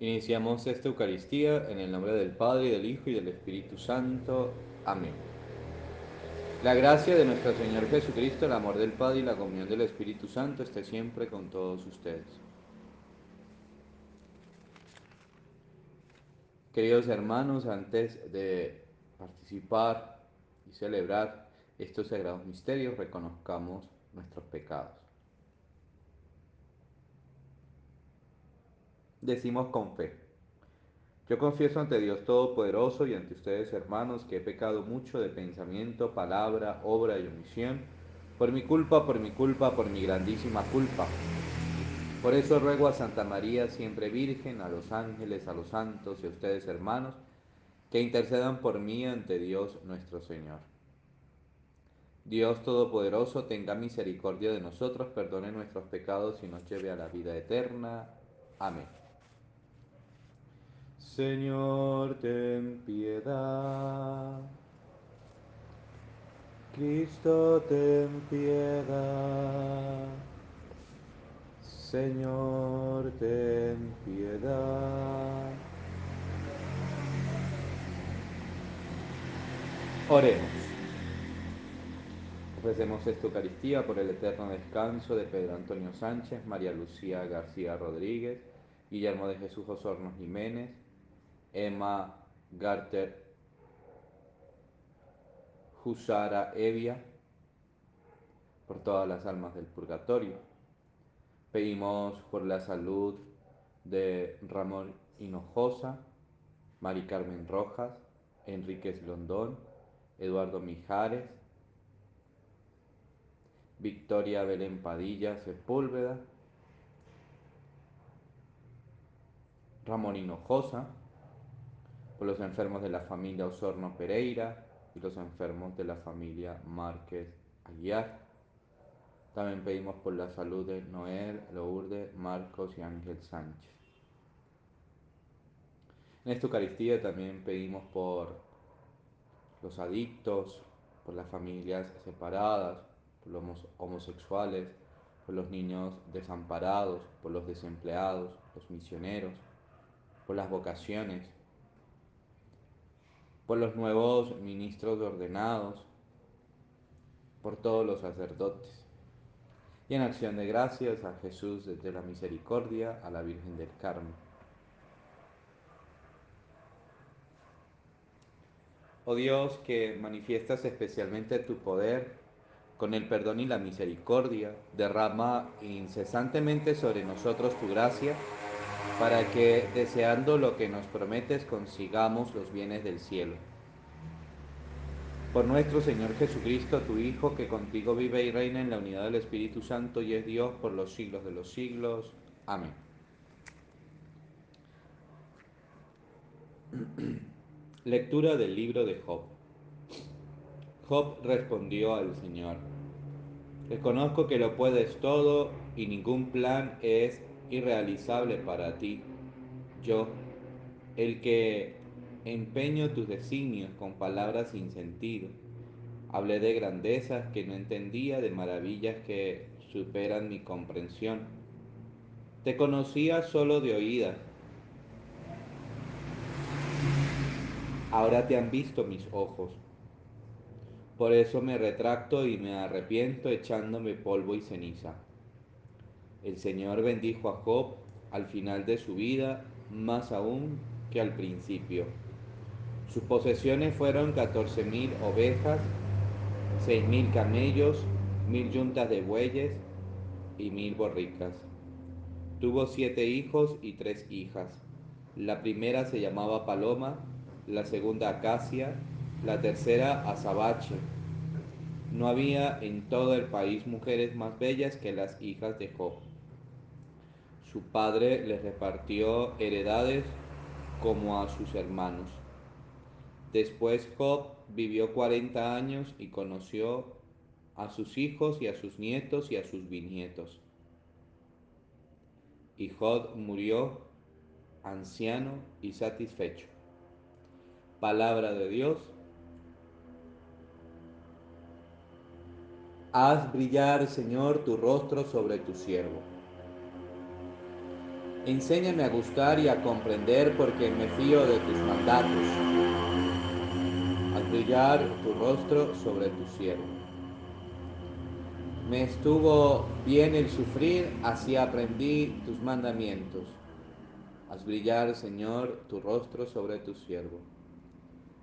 Iniciamos esta Eucaristía en el nombre del Padre, y del Hijo y del Espíritu Santo. Amén. La gracia de nuestro Señor Jesucristo, el amor del Padre y la comunión del Espíritu Santo esté siempre con todos ustedes. Queridos hermanos, antes de participar y celebrar estos sagrados misterios, reconozcamos nuestros pecados. Decimos con fe. Yo confieso ante Dios Todopoderoso y ante ustedes hermanos que he pecado mucho de pensamiento, palabra, obra y omisión, por mi culpa, por mi culpa, por mi grandísima culpa. Por eso ruego a Santa María, siempre Virgen, a los ángeles, a los santos y a ustedes hermanos, que intercedan por mí ante Dios nuestro Señor. Dios Todopoderoso tenga misericordia de nosotros, perdone nuestros pecados y nos lleve a la vida eterna. Amén. Señor, ten piedad. Cristo, ten piedad. Señor, ten piedad. Oremos. Ofrecemos esta Eucaristía por el eterno descanso de Pedro Antonio Sánchez, María Lucía García Rodríguez, Guillermo de Jesús Osorno Jiménez, Emma Garter Husara Evia, por todas las almas del purgatorio. Pedimos por la salud de Ramón Hinojosa, Mari Carmen Rojas, Enríquez Londón, Eduardo Mijares, Victoria Belén Padilla Sepúlveda, Ramón Hinojosa, por los enfermos de la familia Osorno Pereira y los enfermos de la familia Márquez Aguiar. También pedimos por la salud de Noel, Lourdes, Marcos y Ángel Sánchez. En esta Eucaristía también pedimos por los adictos, por las familias separadas, por los homosexuales, por los niños desamparados, por los desempleados, los misioneros, por las vocaciones, por los nuevos ministros ordenados, por todos los sacerdotes. Y en acción de gracias a Jesús desde la misericordia, a la Virgen del Carmen. Oh Dios, que manifiestas especialmente tu poder con el perdón y la misericordia, derrama incesantemente sobre nosotros tu gracia para que, deseando lo que nos prometes, consigamos los bienes del cielo. Por nuestro Señor Jesucristo, tu Hijo, que contigo vive y reina en la unidad del Espíritu Santo y es Dios por los siglos de los siglos. Amén. Lectura del libro de Job. Job respondió al Señor, reconozco que lo puedes todo y ningún plan es irrealizable para ti. Yo, el que empeño tus designios con palabras sin sentido. Hablé de grandezas que no entendía, de maravillas que superan mi comprensión. Te conocía solo de oídas. Ahora te han visto mis ojos. Por eso me retracto y me arrepiento echándome polvo y ceniza. El Señor bendijo a Job al final de su vida, más aún que al principio. Sus posesiones fueron catorce mil ovejas, seis mil camellos, mil yuntas de bueyes y mil borricas. Tuvo siete hijos y tres hijas. La primera se llamaba Paloma, la segunda Acacia, la tercera Azabache. No había en todo el país mujeres más bellas que las hijas de Job. Su padre les repartió heredades como a sus hermanos. Después Job vivió cuarenta años y conoció a sus hijos y a sus nietos y a sus bisnietos. Y Job murió anciano y satisfecho. Palabra de Dios. Haz brillar, Señor, tu rostro sobre tu siervo Enséñame a gustar y a comprender porque me fío de tus mandatos. Al brillar tu rostro sobre tu siervo. Me estuvo bien el sufrir, así aprendí tus mandamientos. Haz brillar, Señor, tu rostro sobre tu siervo.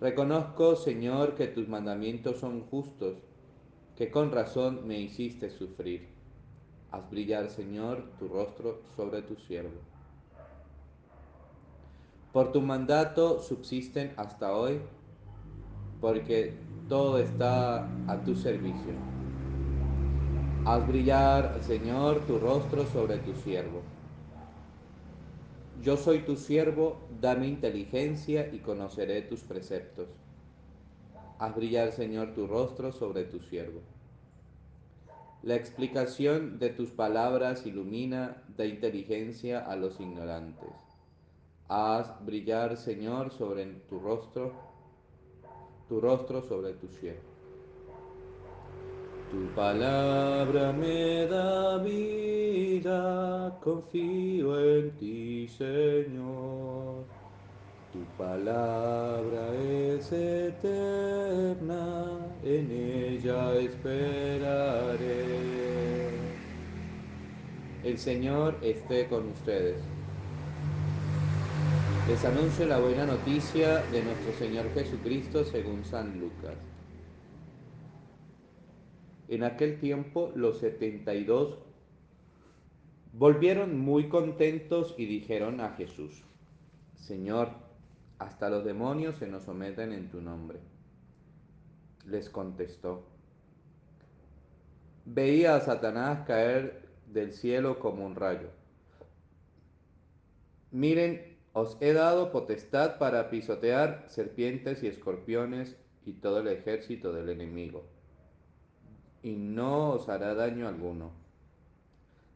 Reconozco, Señor, que tus mandamientos son justos, que con razón me hiciste sufrir. Haz brillar, Señor, tu rostro sobre tu siervo. Por tu mandato subsisten hasta hoy, porque todo está a tu servicio. Haz brillar, Señor, tu rostro sobre tu siervo. Yo soy tu siervo, dame inteligencia y conoceré tus preceptos. Haz brillar, Señor, tu rostro sobre tu siervo. La explicación de tus palabras ilumina de inteligencia a los ignorantes. Haz brillar, Señor, sobre tu rostro, tu rostro sobre tu siervo. Tu palabra me da vida, confío en ti, Señor. Tu palabra es eterna, en ella esperaré. El Señor esté con ustedes. Les anuncio la buena noticia de nuestro Señor Jesucristo según San Lucas. En aquel tiempo los setenta y dos volvieron muy contentos y dijeron a Jesús, Señor, hasta los demonios se nos someten en tu nombre. Les contestó, veía a Satanás caer del cielo como un rayo. Miren, os he dado potestad para pisotear serpientes y escorpiones y todo el ejército del enemigo y no os hará daño alguno.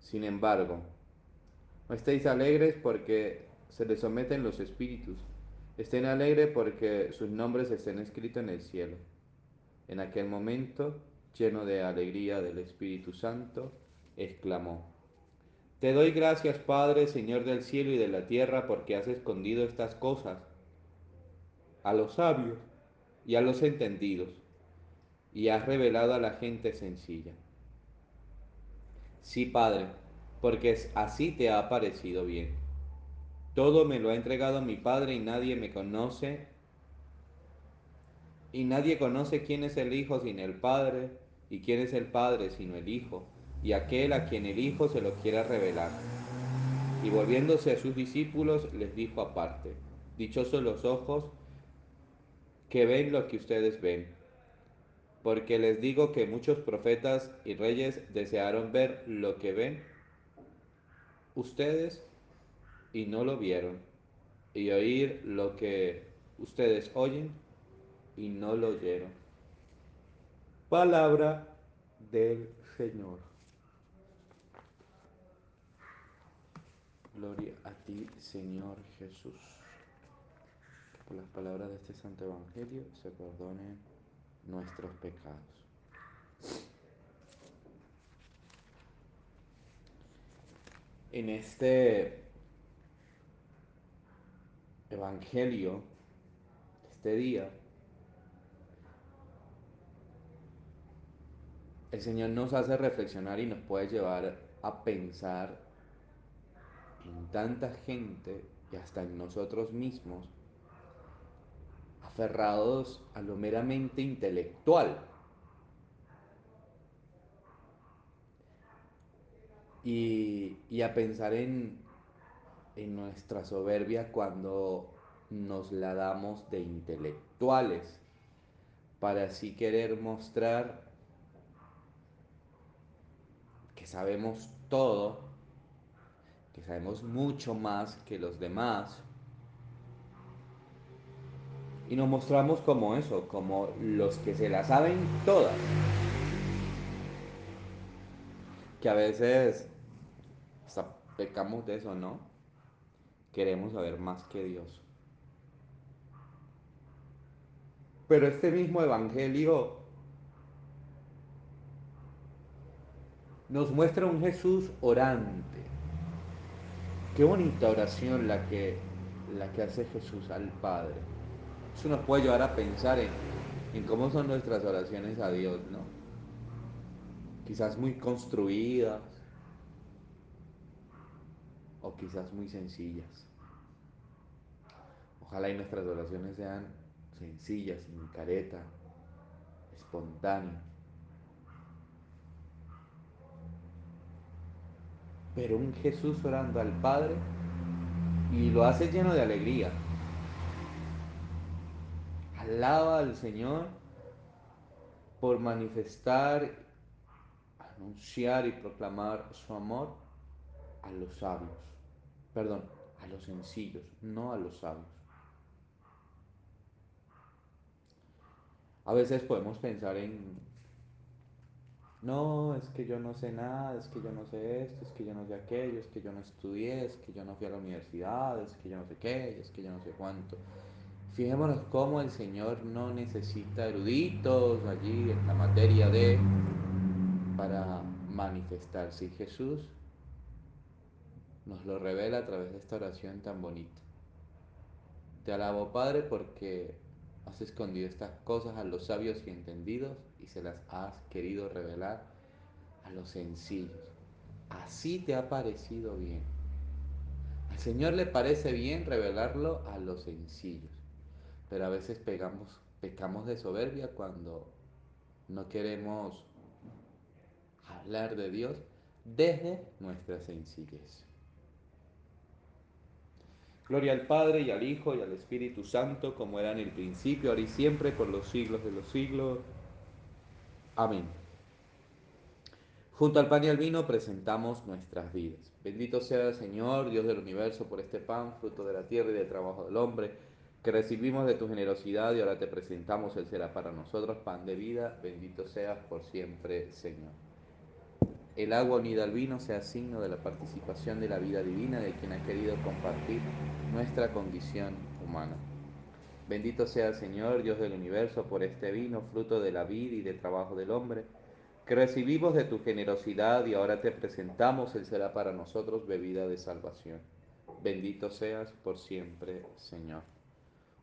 Sin embargo, no estéis alegres porque se les someten los espíritus. Estén alegres porque sus nombres estén escritos en el cielo. En aquel momento, lleno de alegría del Espíritu Santo, exclamó, Te doy gracias, Padre, Señor del cielo y de la tierra, porque has escondido estas cosas a los sabios y a los entendidos y has revelado a la gente sencilla. Sí, Padre, porque así te ha parecido bien. Todo me lo ha entregado mi Padre y nadie me conoce. Y nadie conoce quién es el Hijo sin el Padre y quién es el Padre sino el Hijo y aquel a quien el Hijo se lo quiera revelar. Y volviéndose a sus discípulos les dijo aparte, dichosos los ojos que ven lo que ustedes ven porque les digo que muchos profetas y reyes desearon ver lo que ven ustedes y no lo vieron, y oír lo que ustedes oyen y no lo oyeron. Palabra del Señor. Gloria a ti, Señor Jesús. por las palabras de este santo evangelio se perdonen nuestros pecados. En este Evangelio, este día, el Señor nos hace reflexionar y nos puede llevar a pensar en tanta gente y hasta en nosotros mismos aferrados a lo meramente intelectual. Y, a pensar en, en nuestra soberbia cuando nos la damos de intelectuales, para así querer mostrar que sabemos todo, que sabemos mucho más que los demás, y nos mostramos como eso, como los que se la saben todas. Que a veces hasta pecamos de eso, ¿no? Queremos saber más que Dios. Pero este mismo Evangelio nos muestra un Jesús orante, Qué bonita oración la que, la que hace Jesús al Padre. Eso nos puede llevar a pensar en, en cómo son nuestras oraciones a Dios, ¿no? Quizás muy construidas o quizás muy sencillas. Ojalá y nuestras oraciones sean sencillas, sin careta, espontáneas. Pero un Jesús orando al Padre y lo hace lleno de alegría. Alaba al Señor por manifestar, anunciar y proclamar su amor a los sabios. Perdón, a los sencillos, no a los sabios. A veces podemos pensar en, no, es que yo no sé nada, es que yo no sé esto, es que yo no sé aquello, es que yo no estudié, es que yo no fui a la universidad, es que yo no sé qué, es que yo no sé cuánto. Fijémonos cómo el Señor no necesita eruditos allí en la materia de para manifestarse. Y Jesús nos lo revela a través de esta oración tan bonita. Te alabo, Padre, porque Has escondido estas cosas a los sabios y entendidos y se las has querido revelar a los sencillos. Así te ha parecido bien. Al Señor le parece bien revelarlo a los sencillos, pero a veces pegamos, pecamos de soberbia cuando no queremos hablar de Dios desde nuestra sencillez. Gloria al Padre y al Hijo y al Espíritu Santo, como era en el principio, ahora y siempre, por los siglos de los siglos. Amén. Junto al pan y al vino presentamos nuestras vidas. Bendito sea el Señor, Dios del universo, por este pan, fruto de la tierra y del trabajo del hombre, que recibimos de tu generosidad y ahora te presentamos, Él será para nosotros pan de vida. Bendito seas por siempre, Señor. El agua unida al vino sea signo de la participación de la vida divina de quien ha querido compartir nuestra condición humana. Bendito sea el Señor, Dios del universo, por este vino, fruto de la vida y del trabajo del hombre, que recibimos de tu generosidad y ahora te presentamos, Él será para nosotros bebida de salvación. Bendito seas por siempre, Señor.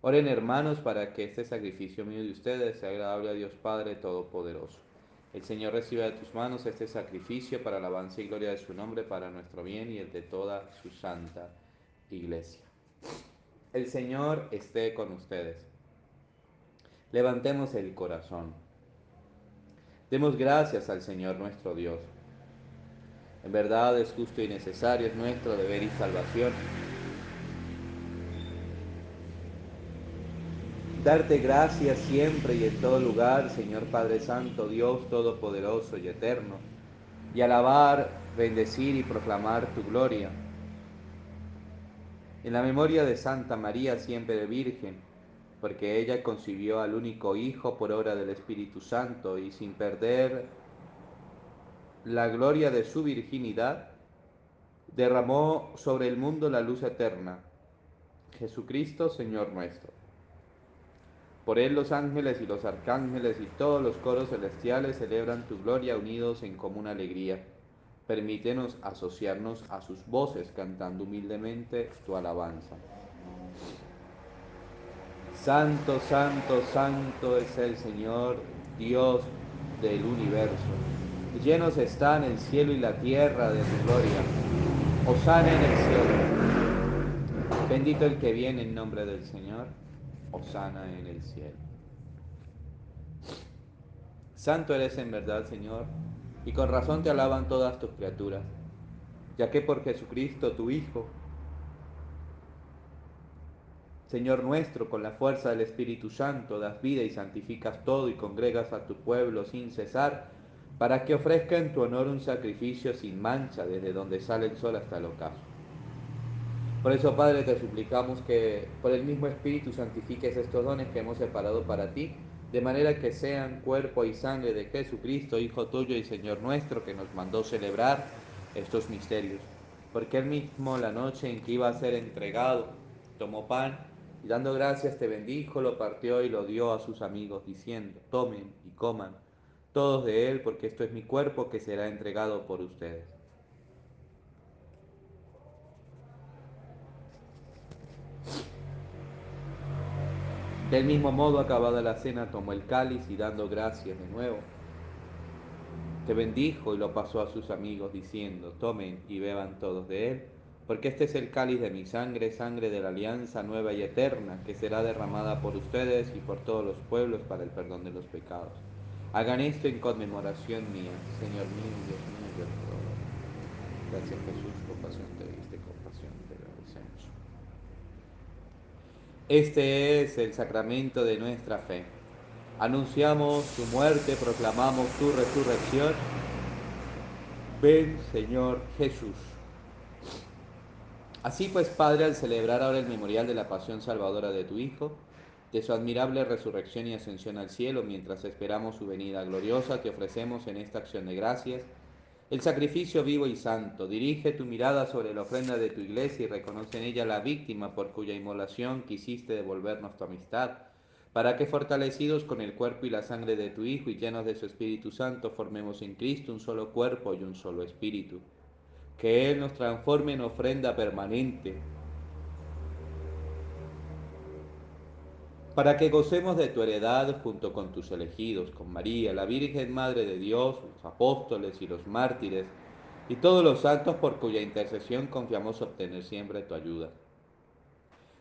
Oren hermanos para que este sacrificio mío de ustedes sea agradable a Dios Padre Todopoderoso. El Señor reciba de tus manos este sacrificio para alabanza y gloria de su nombre, para nuestro bien y el de toda su santa iglesia. El Señor esté con ustedes. Levantemos el corazón. Demos gracias al Señor nuestro Dios. En verdad es justo y necesario, es nuestro deber y salvación. Darte gracias siempre y en todo lugar, Señor Padre Santo, Dios Todopoderoso y Eterno, y alabar, bendecir y proclamar tu gloria en la memoria de Santa María siempre Virgen, porque ella concibió al único Hijo por obra del Espíritu Santo y sin perder la gloria de su virginidad, derramó sobre el mundo la luz eterna, Jesucristo Señor nuestro. Por él los ángeles y los arcángeles y todos los coros celestiales celebran tu gloria unidos en común alegría permítenos asociarnos a sus voces cantando humildemente tu alabanza. Santo, santo, santo es el Señor, Dios del universo. Llenos están el cielo y la tierra de tu gloria. Osana en el cielo. Bendito el que viene en nombre del Señor. Osana en el cielo. Santo eres en verdad, Señor y con razón te alaban todas tus criaturas, ya que por Jesucristo, tu Hijo, Señor nuestro, con la fuerza del Espíritu Santo, das vida y santificas todo y congregas a tu pueblo sin cesar, para que ofrezca en tu honor un sacrificio sin mancha desde donde sale el sol hasta el ocaso. Por eso, Padre, te suplicamos que por el mismo Espíritu santifiques estos dones que hemos separado para ti de manera que sean cuerpo y sangre de Jesucristo, Hijo tuyo y Señor nuestro, que nos mandó celebrar estos misterios. Porque él mismo la noche en que iba a ser entregado, tomó pan y dando gracias te bendijo, lo partió y lo dio a sus amigos, diciendo, tomen y coman todos de él, porque esto es mi cuerpo que será entregado por ustedes. Del mismo modo, acabada la cena, tomó el cáliz y dando gracias de nuevo, te bendijo y lo pasó a sus amigos diciendo, tomen y beban todos de él, porque este es el cáliz de mi sangre, sangre de la alianza nueva y eterna, que será derramada por ustedes y por todos los pueblos para el perdón de los pecados. Hagan esto en conmemoración mía, Señor mío, Dios mío, yo te Gracias Jesús, compasión te diste, compasión te. Este es el sacramento de nuestra fe Anunciamos tu muerte, proclamamos tu resurrección. Ven, Señor Jesús. Así pues, Padre, al celebrar ahora el memorial de la pasión salvadora de tu Hijo, de su admirable resurrección y ascensión al cielo, mientras esperamos su venida gloriosa, te ofrecemos en esta acción de gracias el sacrificio vivo y santo. Dirige tu mirada sobre la ofrenda de tu iglesia y reconoce en ella la víctima por cuya inmolación quisiste devolvernos tu amistad para que fortalecidos con el cuerpo y la sangre de tu Hijo y llenos de su Espíritu Santo, formemos en Cristo un solo cuerpo y un solo espíritu. Que Él nos transforme en ofrenda permanente, para que gocemos de tu heredad junto con tus elegidos, con María, la Virgen Madre de Dios, los apóstoles y los mártires, y todos los santos por cuya intercesión confiamos obtener siempre tu ayuda.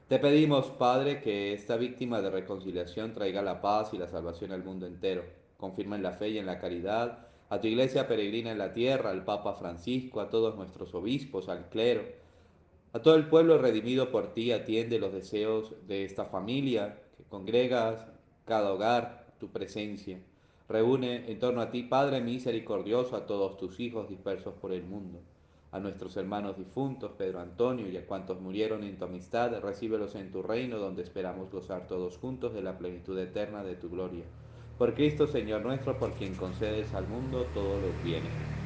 Te pedimos, Padre, que esta víctima de reconciliación traiga la paz y la salvación al mundo entero. Confirma en la fe y en la caridad a tu iglesia peregrina en la tierra, al Papa Francisco, a todos nuestros obispos, al clero, a todo el pueblo redimido por ti, atiende los deseos de esta familia congregas cada hogar, tu presencia. Reúne en torno a ti, Padre misericordioso, a todos tus hijos dispersos por el mundo a nuestros hermanos difuntos, Pedro Antonio, y a cuantos murieron en tu amistad, recíbelos en tu reino, donde esperamos gozar todos juntos de la plenitud eterna de tu gloria. Por Cristo, Señor nuestro, por quien concedes al mundo todos los bienes.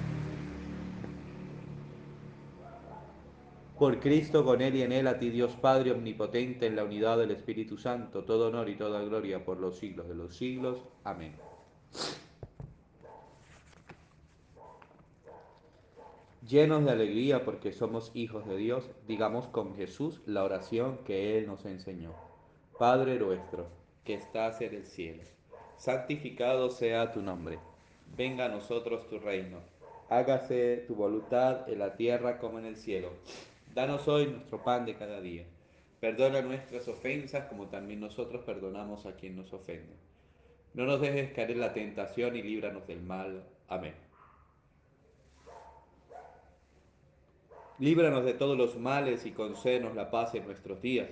Por Cristo, con Él y en Él, a ti Dios Padre Omnipotente, en la unidad del Espíritu Santo, todo honor y toda gloria por los siglos de los siglos. Amén. Llenos de alegría porque somos hijos de Dios, digamos con Jesús la oración que Él nos enseñó. Padre nuestro, que estás en el cielo, santificado sea tu nombre. Venga a nosotros tu reino. Hágase tu voluntad en la tierra como en el cielo. Danos hoy nuestro pan de cada día. Perdona nuestras ofensas como también nosotros perdonamos a quien nos ofende. No nos dejes caer en la tentación y líbranos del mal. Amén. Líbranos de todos los males y concédenos la paz en nuestros días,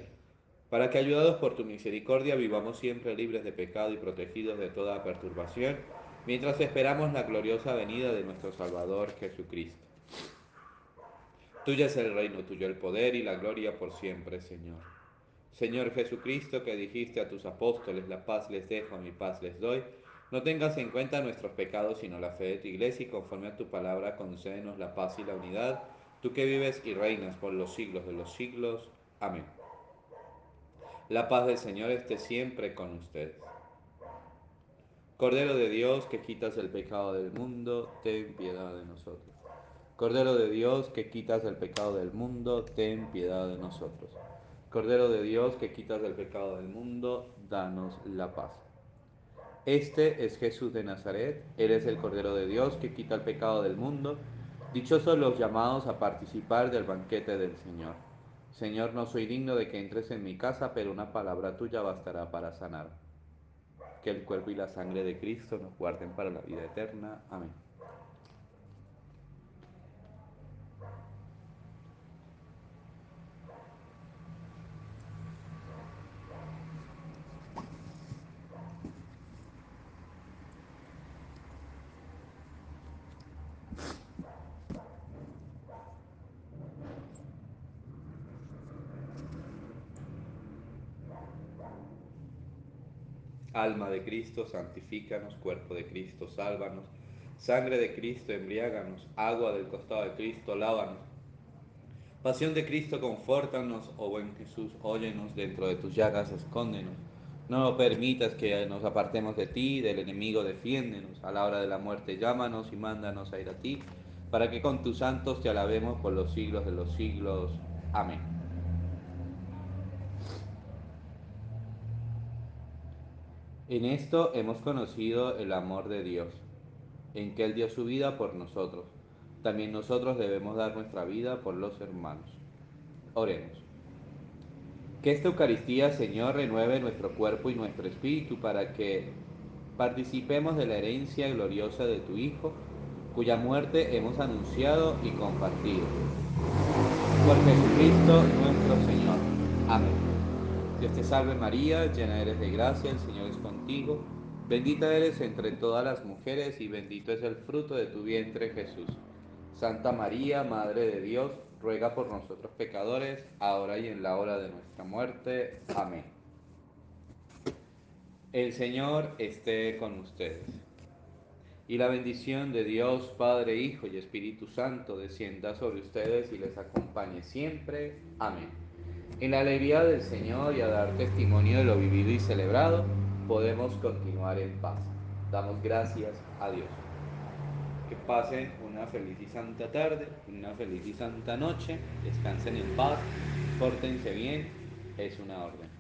para que ayudados por tu misericordia vivamos siempre libres de pecado y protegidos de toda perturbación, mientras esperamos la gloriosa venida de nuestro Salvador Jesucristo. Tuya es el reino, tuyo el poder y la gloria por siempre, Señor. Señor Jesucristo, que dijiste a tus apóstoles, la paz les dejo, mi paz les doy, no tengas en cuenta nuestros pecados, sino la fe de tu iglesia, y conforme a tu palabra concédenos la paz y la unidad tú que vives y reinas por los siglos de los siglos. Amén. La paz del Señor esté siempre con ustedes. Cordero de Dios que quitas el pecado del mundo, ten piedad de nosotros. Cordero de Dios que quitas el pecado del mundo, ten piedad de nosotros. Cordero de Dios que quitas el pecado del mundo, danos la paz. Este es Jesús de Nazaret, eres el Cordero de Dios que quita el pecado del mundo. Dichosos los llamados a participar del banquete del Señor. Señor, no soy digno de que entres en mi casa, pero una palabra tuya bastará para sanar. Que el cuerpo y la sangre de Cristo nos guarden para la vida eterna. Amén. Alma de Cristo, santifícanos, cuerpo de Cristo, sálvanos, sangre de Cristo, embriáganos, agua del costado de Cristo, lávanos. Pasión de Cristo, confórtanos, oh buen Jesús, óyenos dentro de tus llagas, escóndenos. No permitas que nos apartemos de ti, del enemigo defiéndenos. A la hora de la muerte llámanos y mándanos a ir a ti, para que con tus santos te alabemos por los siglos de los siglos. Amén. En esto hemos conocido el amor de Dios, en que Él dio su vida por nosotros. También nosotros debemos dar nuestra vida por los hermanos. Oremos. Que esta Eucaristía, Señor, renueve nuestro cuerpo y nuestro espíritu para que participemos de la herencia gloriosa de tu Hijo, cuya muerte hemos anunciado y compartido. Por Jesucristo nuestro Señor. Amén. Dios te salve María, llena eres de gracia, el Señor Bendita eres entre todas las mujeres y bendito es el fruto de tu vientre Jesús. Santa María, Madre de Dios, ruega por nosotros pecadores, ahora y en la hora de nuestra muerte. Amén. El Señor esté con ustedes. Y la bendición de Dios, Padre, Hijo y Espíritu Santo descienda sobre ustedes y les acompañe siempre. Amén. En la alegría del Señor y a dar testimonio de lo vivido y celebrado, podemos continuar en paz. Damos gracias a Dios. Que pasen una feliz y santa tarde, una feliz y santa noche, descansen en paz, pórtense bien, es una orden.